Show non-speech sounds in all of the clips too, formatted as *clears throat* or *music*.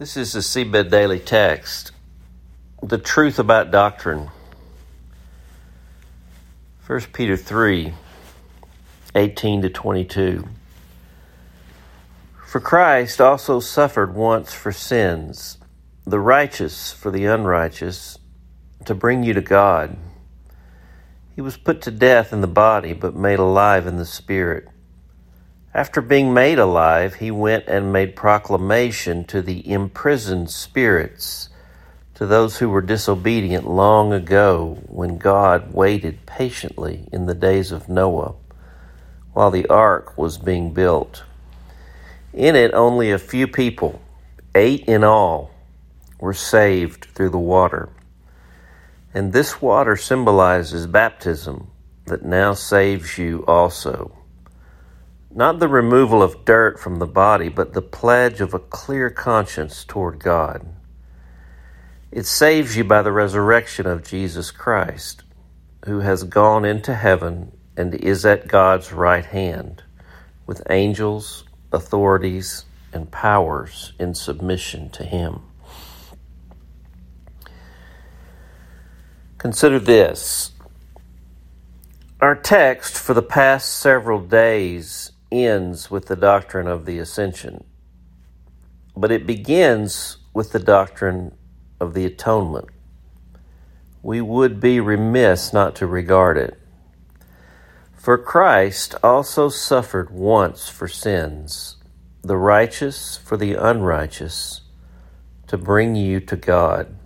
This is the Seedbed Daily Text. The truth about doctrine. 1 Peter 3 18 to 22. For Christ also suffered once for sins, the righteous for the unrighteous, to bring you to God. He was put to death in the body, but made alive in the spirit after being made alive, he went and made proclamation to the imprisoned spirits, to those who were disobedient long ago when God waited patiently in the days of Noah while the ark was being built. In it, only a few people, eight in all, were saved through the water. And this water symbolizes baptism that now saves you also not the removal of dirt from the body, but the pledge of a clear conscience toward God. It saves you by the resurrection of Jesus Christ, who has gone into heaven and is at God's right hand, with angels, authorities, and powers in submission to him. Consider this. Our text for the past several days ends with the doctrine of the ascension, but it begins with the doctrine of the atonement. We would be remiss not to regard it. For Christ also suffered once for sins, the righteous for the unrighteous, to bring you to God.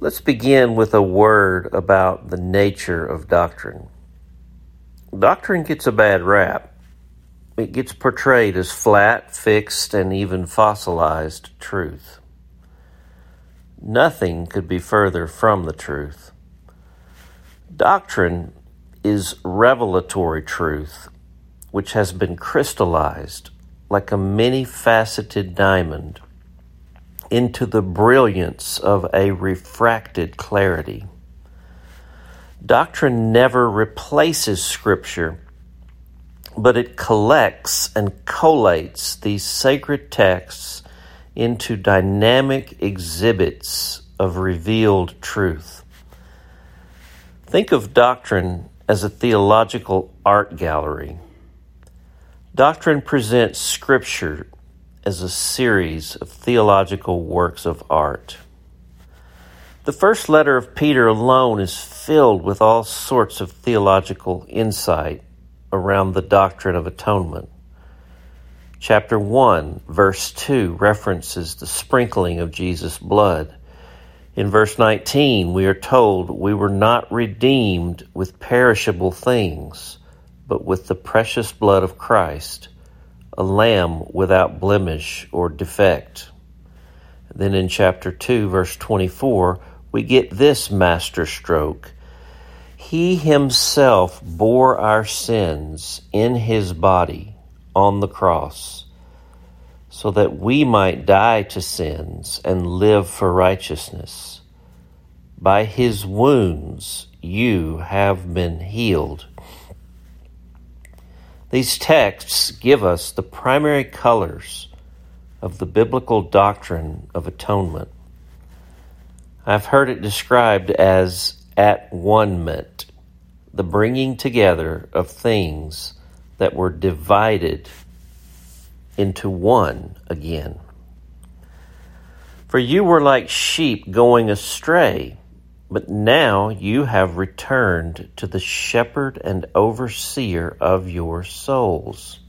Let's begin with a word about the nature of doctrine. Doctrine gets a bad rap. It gets portrayed as flat, fixed, and even fossilized truth. Nothing could be further from the truth. Doctrine is revelatory truth, which has been crystallized like a many faceted diamond into the brilliance of a refracted clarity. Doctrine never replaces Scripture, but it collects and collates these sacred texts into dynamic exhibits of revealed truth. Think of doctrine as a theological art gallery. Doctrine presents Scripture as a series of theological works of art. The first letter of Peter alone is filled with all sorts of theological insight around the doctrine of atonement. Chapter 1, verse 2 references the sprinkling of Jesus' blood. In verse 19, we are told we were not redeemed with perishable things, but with the precious blood of Christ, a lamb without blemish or defect. Then in chapter 2, verse 24, we get this masterstroke. He himself bore our sins in his body on the cross so that we might die to sins and live for righteousness. By his wounds you have been healed. These texts give us the primary colors of the biblical doctrine of atonement. I've heard it described as at one the bringing together of things that were divided into one again. For you were like sheep going astray, but now you have returned to the shepherd and overseer of your souls.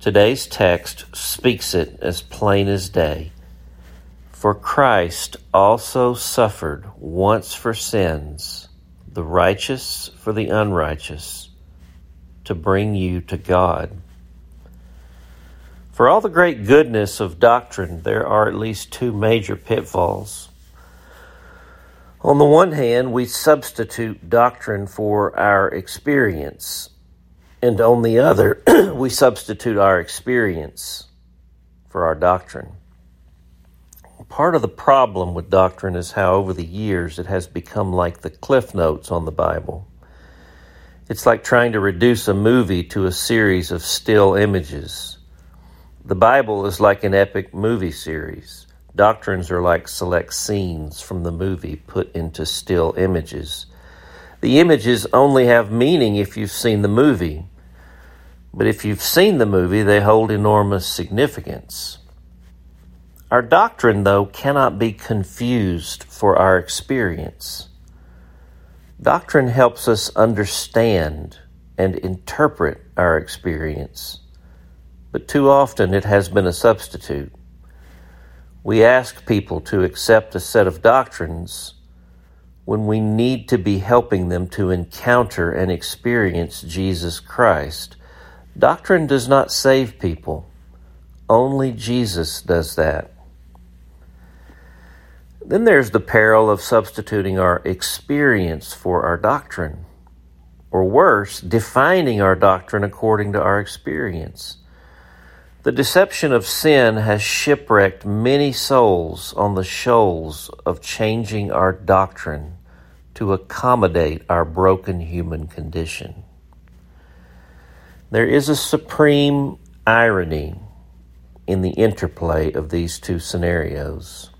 Today's text speaks it as plain as day. For Christ also suffered once for sins, the righteous for the unrighteous, to bring you to God. For all the great goodness of doctrine, there are at least two major pitfalls. On the one hand, we substitute doctrine for our experience, and on the other, *clears throat* we substitute our experience for our doctrine. Part of the problem with doctrine is how, over the years, it has become like the cliff notes on the Bible. It's like trying to reduce a movie to a series of still images. The Bible is like an epic movie series. Doctrines are like select scenes from the movie put into still images. The images only have meaning if you've seen the movie, but if you've seen the movie, they hold enormous significance. Our doctrine, though, cannot be confused for our experience. Doctrine helps us understand and interpret our experience, but too often it has been a substitute. We ask people to accept a set of doctrines when we need to be helping them to encounter and experience Jesus Christ. Doctrine does not save people, only Jesus does that. Then there's the peril of substituting our experience for our doctrine, or worse, defining our doctrine according to our experience. The deception of sin has shipwrecked many souls on the shoals of changing our doctrine to accommodate our broken human condition. There is a supreme irony in the interplay of these two scenarios.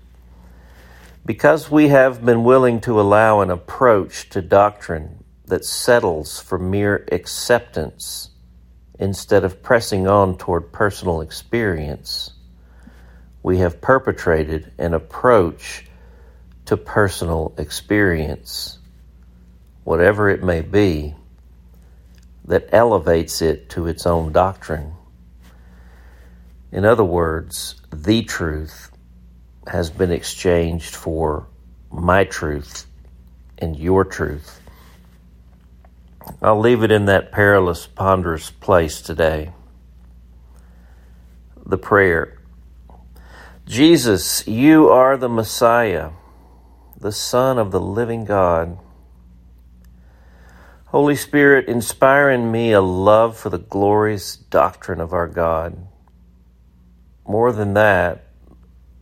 Because we have been willing to allow an approach to doctrine that settles for mere acceptance instead of pressing on toward personal experience, we have perpetrated an approach to personal experience, whatever it may be, that elevates it to its own doctrine. In other words, the truth has been exchanged for my truth and your truth. I'll leave it in that perilous, ponderous place today. The prayer Jesus, you are the Messiah, the Son of the living God. Holy Spirit, inspire in me a love for the glorious doctrine of our God. More than that,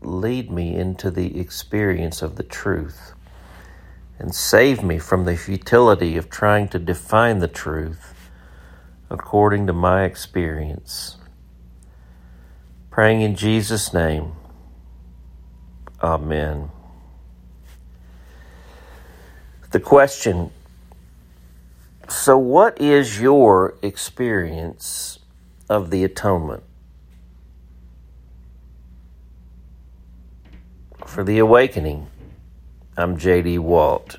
lead me into the experience of the truth and save me from the futility of trying to define the truth according to my experience. Praying in Jesus' name. Amen. The question So, what is your experience of the atonement? For the awakening, I'm J.D. Walt.